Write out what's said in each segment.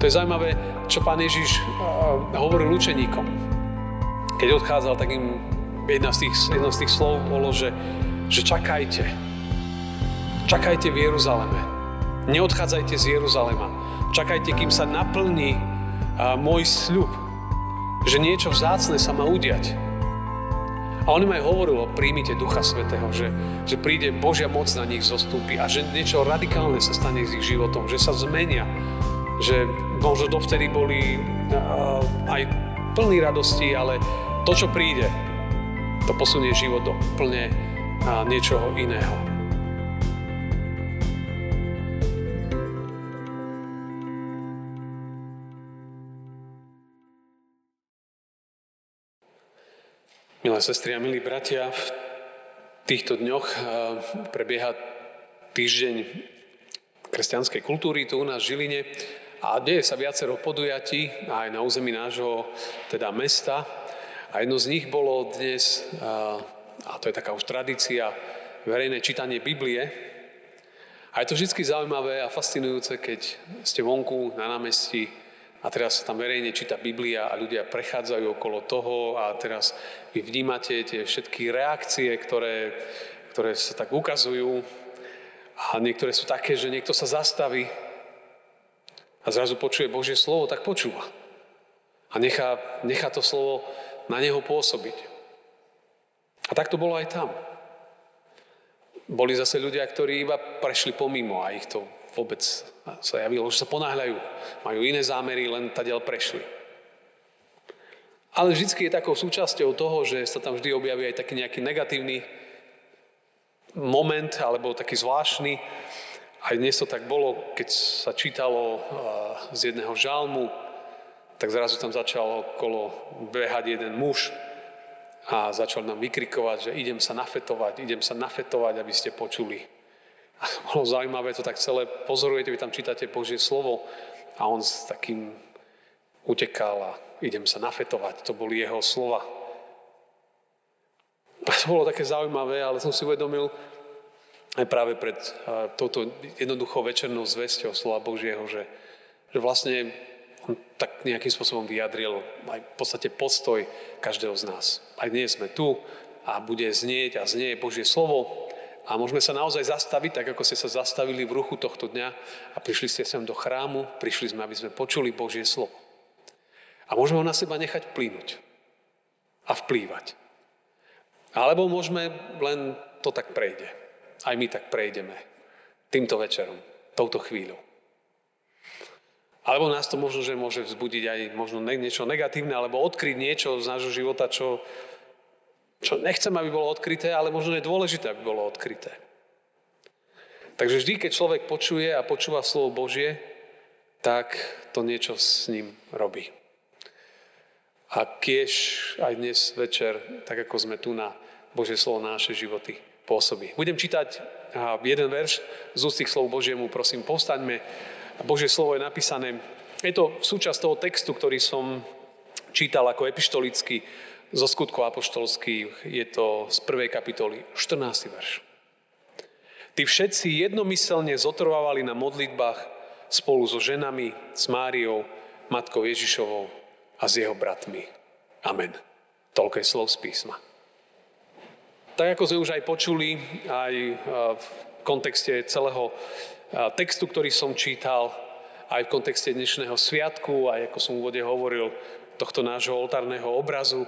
To je zaujímavé, čo pán Ježiš hovoril učeníkom. Keď odchádzal, tak im jedna z tých, jedno z tých slov bolo, že, že čakajte. Čakajte v Jeruzaleme. Neodchádzajte z Jeruzalema. Čakajte, kým sa naplní môj sľub, že niečo vzácne sa má udiať. A on im aj hovoril o príjmite Ducha Svetého, že, že príde Božia moc na nich zostúpi a že niečo radikálne sa stane s ich životom, že sa zmenia, že možno dovtedy boli uh, aj plný radosti, ale to, čo príde, to posunie život do úplne uh, niečoho iného. Milé sestry a milí bratia, v týchto dňoch prebieha týždeň kresťanskej kultúry tu u nás v Žiline a deje sa viacero podujatí aj na území nášho teda mesta. A jedno z nich bolo dnes, a to je taká už tradícia, verejné čítanie Biblie. A je to vždy zaujímavé a fascinujúce, keď ste vonku na námestí a teraz sa tam verejne číta Biblia a ľudia prechádzajú okolo toho a teraz vy vnímate tie všetky reakcie, ktoré, ktoré sa tak ukazujú a niektoré sú také, že niekto sa zastaví a zrazu počuje Božie slovo, tak počúva. A nechá, nechá to slovo na neho pôsobiť. A tak to bolo aj tam. Boli zase ľudia, ktorí iba prešli pomimo a ich to vôbec sa javilo, že sa ponáhľajú. Majú iné zámery, len tadiaľ prešli. Ale vždy je takou súčasťou toho, že sa tam vždy objaví aj taký nejaký negatívny moment, alebo taký zvláštny, aj dnes to tak bolo, keď sa čítalo z jedného žalmu, tak zrazu tam začal okolo behať jeden muž a začal nám vykrikovať, že idem sa nafetovať, idem sa nafetovať, aby ste počuli. A bolo zaujímavé to tak celé pozorujete, vy tam čítate Božie slovo a on s takým utekal a idem sa nafetovať. To boli jeho slova. A to bolo také zaujímavé, ale som si uvedomil, aj práve pred touto jednoduchou večernou zvesťou slova Božieho, že, že vlastne on tak nejakým spôsobom vyjadril aj v podstate postoj každého z nás. Aj dnes sme tu a bude znieť a znie Božie slovo a môžeme sa naozaj zastaviť, tak ako ste sa zastavili v ruchu tohto dňa a prišli ste sem do chrámu, prišli sme, aby sme počuli Božie slovo. A môžeme ho na seba nechať plínuť a vplývať. Alebo môžeme len to tak prejde aj my tak prejdeme týmto večerom, touto chvíľou. Alebo nás to možno, že môže vzbudiť aj možno niečo negatívne, alebo odkryť niečo z nášho života, čo, čo nechcem, aby bolo odkryté, ale možno je dôležité, aby bolo odkryté. Takže vždy, keď človek počuje a počúva slovo Božie, tak to niečo s ním robí. A kiež aj dnes večer, tak ako sme tu na Božie slovo na naše životy pôsobí. Budem čítať jeden verš z ústých slov Božiemu, prosím, povstaňme. Božie slovo je napísané, je to súčasť toho textu, ktorý som čítal ako epištolický zo skutkov apoštolských, je to z prvej kapitoly, 14. verš. Tí všetci jednomyselne zotrvávali na modlitbách spolu so ženami, s Máriou, matkou Ježišovou a s jeho bratmi. Amen. Toľko je slov z písma. Tak ako sme už aj počuli, aj v kontexte celého textu, ktorý som čítal, aj v kontexte dnešného sviatku, aj ako som v úvode hovoril, tohto nášho oltárneho obrazu,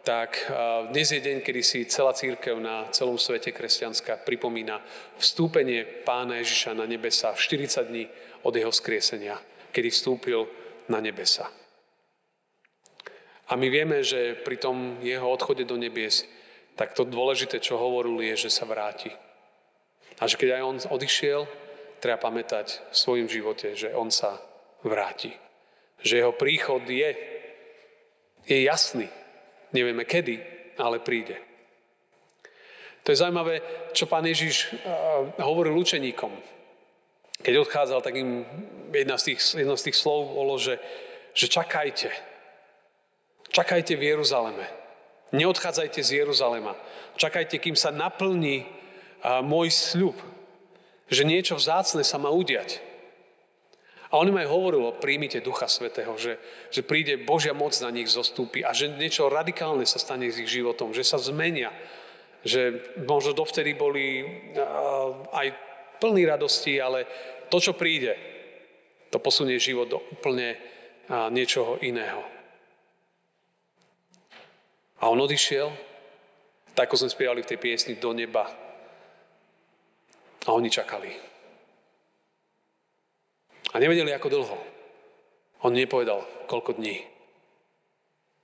tak dnes je deň, kedy si celá církev na celom svete kresťanská pripomína vstúpenie pána Ježiša na nebesa 40 dní od jeho skriesenia, kedy vstúpil na nebesa. A my vieme, že pri tom jeho odchode do nebies tak to dôležité, čo hovoril, je, že sa vráti. A že keď aj on odišiel, treba pamätať v svojom živote, že on sa vráti. Že jeho príchod je, je jasný. Nevieme kedy, ale príde. To je zaujímavé, čo pán Ježiš hovoril učeníkom. Keď odchádzal, tak im jedna z tých, jedno z tých slov bolo, že, že čakajte. Čakajte v Jeruzaleme. Neodchádzajte z Jeruzalema. Čakajte, kým sa naplní môj sľub, že niečo vzácne sa má udiať. A on im aj hovoril príjmite Ducha Svetého, že, že príde Božia moc na nich zostúpi a že niečo radikálne sa stane s ich životom, že sa zmenia, že možno dovtedy boli aj plní radosti, ale to, čo príde, to posunie život do úplne niečoho iného. A on odišiel, tak ako sme spievali v tej piesni, do neba. A oni čakali. A nevedeli, ako dlho. On nepovedal, koľko dní.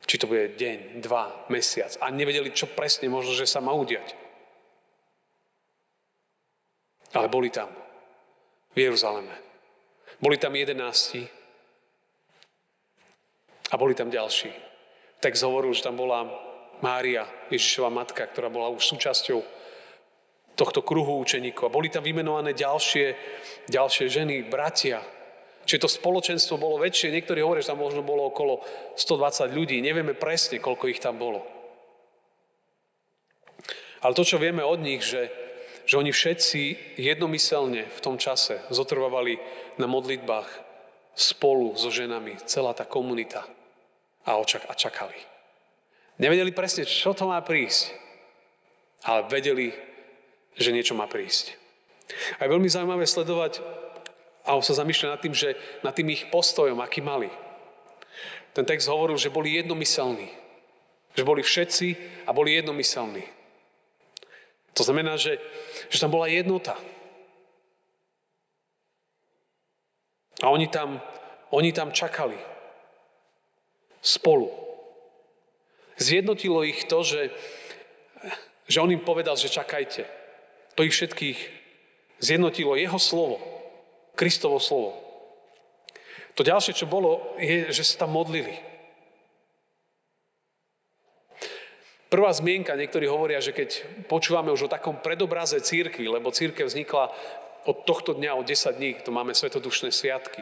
Či to bude deň, dva, mesiac. A nevedeli, čo presne možno, že sa má udiať. Ale boli tam. V Jeruzaleme. Boli tam jedenácti. A boli tam ďalší. Text hovoril, že tam bola Mária, Ježišova matka, ktorá bola už súčasťou tohto kruhu učeníkov. A boli tam vymenované ďalšie, ďalšie ženy, bratia, Čiže to spoločenstvo bolo väčšie. Niektorí hovoria, že tam možno bolo okolo 120 ľudí. Nevieme presne, koľko ich tam bolo. Ale to, čo vieme od nich, že, že oni všetci jednomyselne v tom čase zotrvávali na modlitbách spolu so ženami, celá tá komunita a, očak- a čakali. Nevedeli presne, čo to má prísť, ale vedeli, že niečo má prísť. A je veľmi zaujímavé sledovať a on sa zamýšľa nad tým, že nad tým ich postojom, aký mali. Ten text hovoril, že boli jednomyselní. Že boli všetci a boli jednomyselní. To znamená, že, že tam bola jednota. A oni tam, oni tam čakali. Spolu. Zjednotilo ich to, že, že on im povedal, že čakajte. To ich všetkých zjednotilo jeho slovo. Kristovo slovo. To ďalšie, čo bolo, je, že sa tam modlili. Prvá zmienka, niektorí hovoria, že keď počúvame už o takom predobraze církvy, lebo církev vznikla od tohto dňa, od 10 dní, to máme svetodušné sviatky,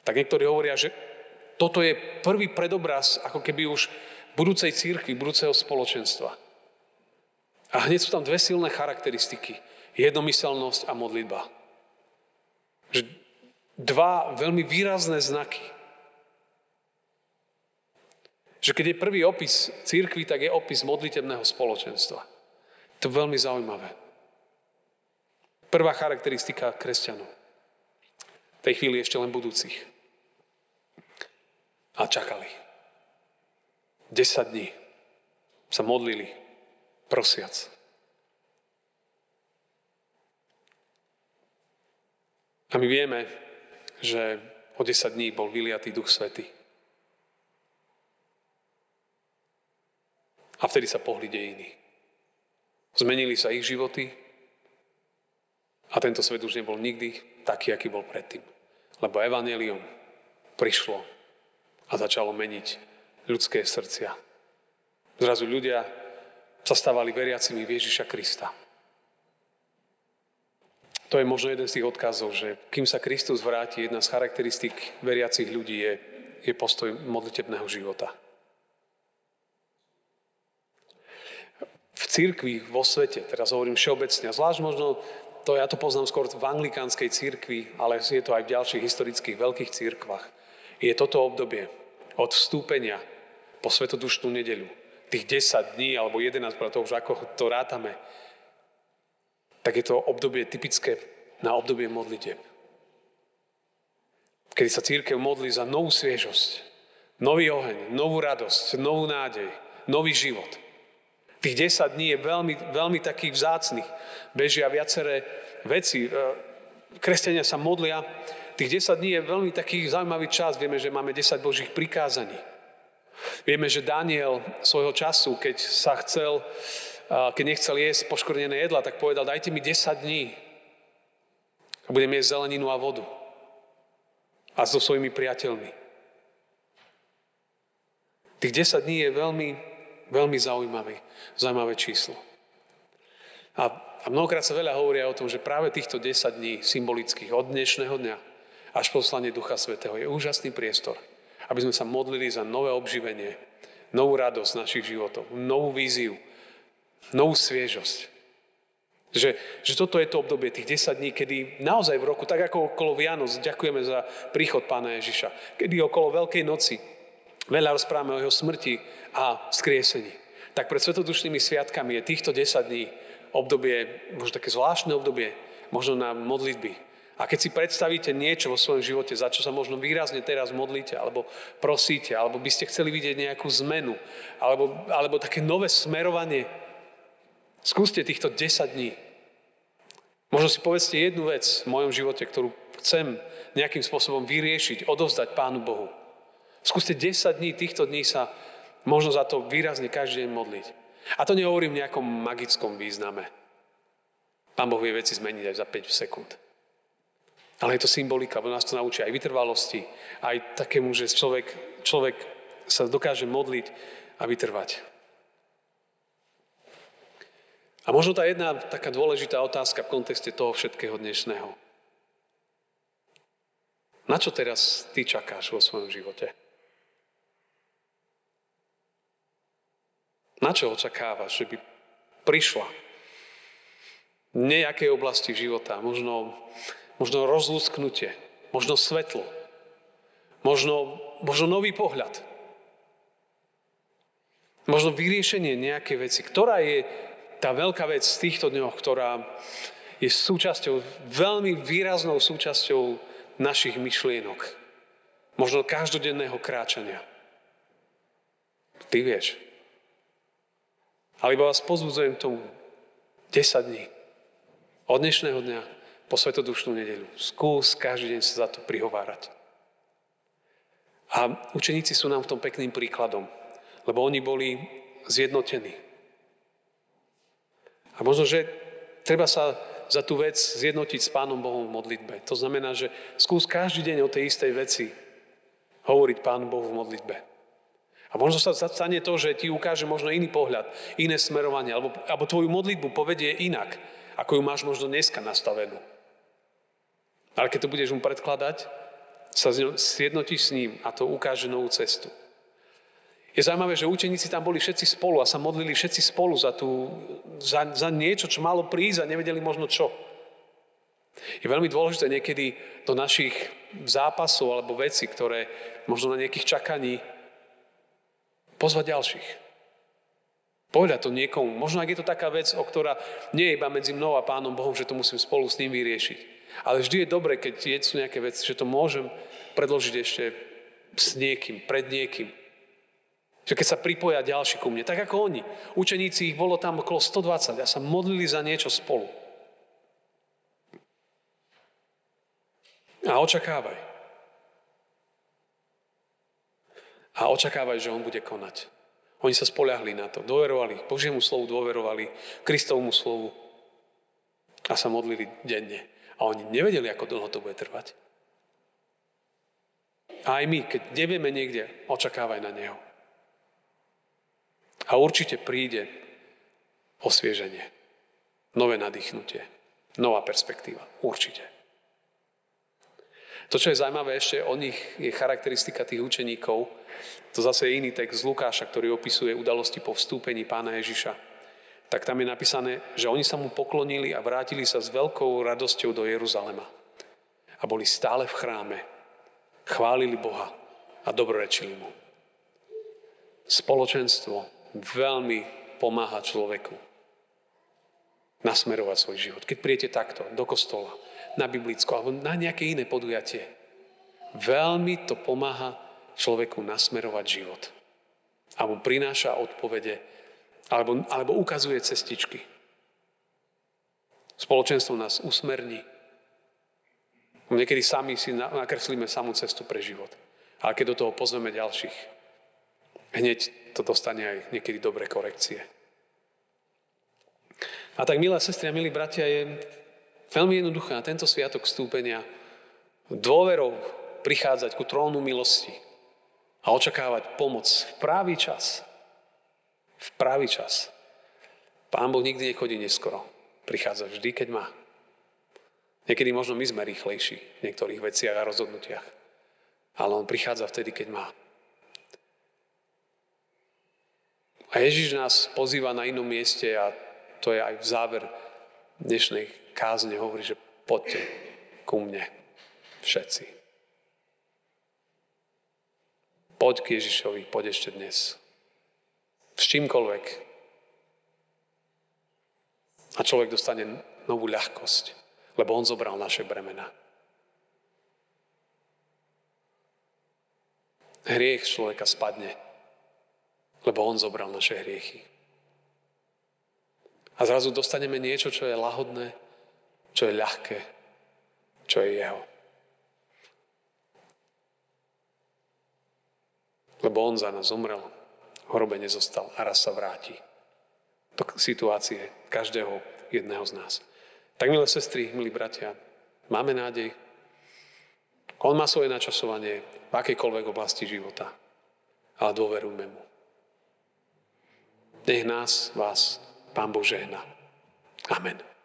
tak niektorí hovoria, že toto je prvý predobraz, ako keby už budúcej církvy, budúceho spoločenstva. A hneď sú tam dve silné charakteristiky. Jednomyselnosť a modlitba. Dva veľmi výrazné znaky. Že keď je prvý opis církvy, tak je opis modlitebného spoločenstva. To je veľmi zaujímavé. Prvá charakteristika kresťanov. V tej chvíli ešte len budúcich. A čakali. 10 dní sa modlili, prosiac. A my vieme, že o 10 dní bol vyliatý Duch Svety. A vtedy sa pohli dejiny. Zmenili sa ich životy a tento svet už nebol nikdy taký, aký bol predtým. Lebo Evangelium prišlo a začalo meniť ľudské srdcia. Zrazu ľudia sa stávali veriacimi v Ježiša Krista. To je možno jeden z tých odkazov, že kým sa Kristus vráti, jedna z charakteristík veriacich ľudí je, je postoj modlitebného života. V církvi, vo svete, teraz hovorím všeobecne, zvlášť možno, to ja to poznám skôr v anglikánskej církvi, ale je to aj v ďalších historických veľkých církvach, je toto obdobie od vstúpenia po svetodušnú nedeľu, tých 10 dní alebo 11, to už ako to rátame, tak je to obdobie typické na obdobie modlitieb. Kedy sa církev modlí za novú sviežosť, nový oheň, novú radosť, novú nádej, nový život. Tých 10 dní je veľmi, veľmi takých vzácných. Bežia viaceré veci. E, kresťania sa modlia. Tých 10 dní je veľmi taký zaujímavý čas. Vieme, že máme 10 Božích prikázaní. Vieme, že Daniel svojho času, keď sa chcel keď nechcel jesť poškvrnené jedla, tak povedal, dajte mi 10 dní a budem jesť zeleninu a vodu. A so svojimi priateľmi. Tých 10 dní je veľmi, veľmi zaujímavé, zaujímavé číslo. A, a mnohokrát sa veľa hovoria o tom, že práve týchto 10 dní symbolických od dnešného dňa až poslanie Ducha Svetého je úžasný priestor, aby sme sa modlili za nové obživenie, novú radosť našich životov, novú víziu, novú sviežosť. Že, že toto je to obdobie tých 10 dní, kedy naozaj v roku, tak ako okolo Vianoc, ďakujeme za príchod Pána Ježiša, kedy okolo Veľkej noci veľa rozprávame o jeho smrti a skriesení. Tak pred svetodušnými sviatkami je týchto 10 dní obdobie, možno také zvláštne obdobie, možno na modlitby. A keď si predstavíte niečo vo svojom živote, za čo sa možno výrazne teraz modlíte, alebo prosíte, alebo by ste chceli vidieť nejakú zmenu, alebo, alebo také nové smerovanie, skúste týchto 10 dní Možno si povedzte jednu vec v mojom živote, ktorú chcem nejakým spôsobom vyriešiť, odovzdať Pánu Bohu. Skúste 10 dní, týchto dní sa možno za to výrazne každý deň modliť. A to nehovorím v nejakom magickom význame. Pán Boh vie veci zmeniť aj za 5 sekúnd. Ale je to symbolika, bo nás to naučí aj vytrvalosti, aj takému, že človek, človek sa dokáže modliť a vytrvať. A možno tá jedna taká dôležitá otázka v kontexte toho všetkého dnešného. Na čo teraz ty čakáš vo svojom živote? Na čo očakávaš, že by prišla v nejakej oblasti života, možno, možno rozlusknutie, možno svetlo, možno, možno nový pohľad, možno vyriešenie nejakej veci, ktorá je tá veľká vec v týchto dňoch, ktorá je súčasťou, veľmi výraznou súčasťou našich myšlienok. Možno každodenného kráčania. Ty vieš. Alebo vás pozbudzujem tomu 10 dní. Od dnešného dňa po svetodušnú nedeľu. Skús každý deň sa za to prihovárať. A učeníci sú nám v tom pekným príkladom, lebo oni boli zjednotení. A možno, že treba sa za tú vec zjednotiť s Pánom Bohom v modlitbe. To znamená, že skús každý deň o tej istej veci hovoriť Pánu Bohu v modlitbe. A možno sa stane to, že ti ukáže možno iný pohľad, iné smerovanie, alebo, alebo tvoju modlitbu povedie inak, ako ju máš možno dneska nastavenú. Ale keď to budeš mu predkladať, sa zjednotíš s ním a to ukáže novú cestu. Je zaujímavé, že učeníci tam boli všetci spolu a sa modlili všetci spolu za, tú, za, za niečo, čo malo prísť a nevedeli možno čo. Je veľmi dôležité niekedy do našich zápasov alebo veci, ktoré možno na nejakých čakaní, pozvať ďalších. Povedať to niekomu. Možno ak je to taká vec, o ktorá nie je iba medzi mnou a Pánom Bohom, že to musím spolu s ním vyriešiť. Ale vždy je dobre, keď sú nejaké veci, že to môžem predložiť ešte s niekým, pred niekým. Že keď sa pripoja ďalší ku mne, tak ako oni. Učeníci ich bolo tam okolo 120 a sa modlili za niečo spolu. A očakávaj. A očakávaj, že on bude konať. Oni sa spoľahli na to, dôverovali, Božiemu slovu dôverovali, Kristovmu slovu a sa modlili denne. A oni nevedeli, ako dlho to bude trvať. A aj my, keď nevieme niekde, očakávaj na Neho. A určite príde osvieženie, nové nadýchnutie, nová perspektíva. Určite. To, čo je zaujímavé ešte o nich, je charakteristika tých učeníkov. To zase je iný text z Lukáša, ktorý opisuje udalosti po vstúpení pána Ježiša. Tak tam je napísané, že oni sa mu poklonili a vrátili sa s veľkou radosťou do Jeruzalema. A boli stále v chráme. Chválili Boha a dobrorečili mu. Spoločenstvo veľmi pomáha človeku nasmerovať svoj život. Keď prijete takto do kostola, na biblicko alebo na nejaké iné podujatie, veľmi to pomáha človeku nasmerovať život. A mu prináša odpovede alebo, alebo ukazuje cestičky. Spoločenstvo nás usmerní. Niekedy sami si nakreslíme samú cestu pre život. Ale keď do toho pozveme ďalších, hneď to dostane aj niekedy dobré korekcie. A tak, milé sestry a milí bratia, je veľmi jednoduché na tento sviatok vstúpenia dôverou prichádzať ku trónu milosti a očakávať pomoc v právý čas. V právý čas. Pán Boh nikdy nechodí neskoro. Prichádza vždy, keď má. Niekedy možno my sme rýchlejší v niektorých veciach a rozhodnutiach. Ale on prichádza vtedy, keď má. A Ježiš nás pozýva na inom mieste a to je aj v záver dnešnej kázne hovorí, že poďte ku mne všetci. Poď k Ježišovi, poď ešte dnes. S čímkoľvek. A človek dostane novú ľahkosť, lebo on zobral naše bremena. Hriech človeka spadne, lebo on zobral naše hriechy. A zrazu dostaneme niečo, čo je lahodné, čo je ľahké, čo je jeho. Lebo on za nás zomrel, v hrobe nezostal a raz sa vráti do situácie každého jedného z nás. Tak, milé sestry, milí bratia, máme nádej. On má svoje načasovanie v akejkoľvek oblasti života, ale dôverujme mu. Nech nás, vás, Pán Boh žehna. Amen.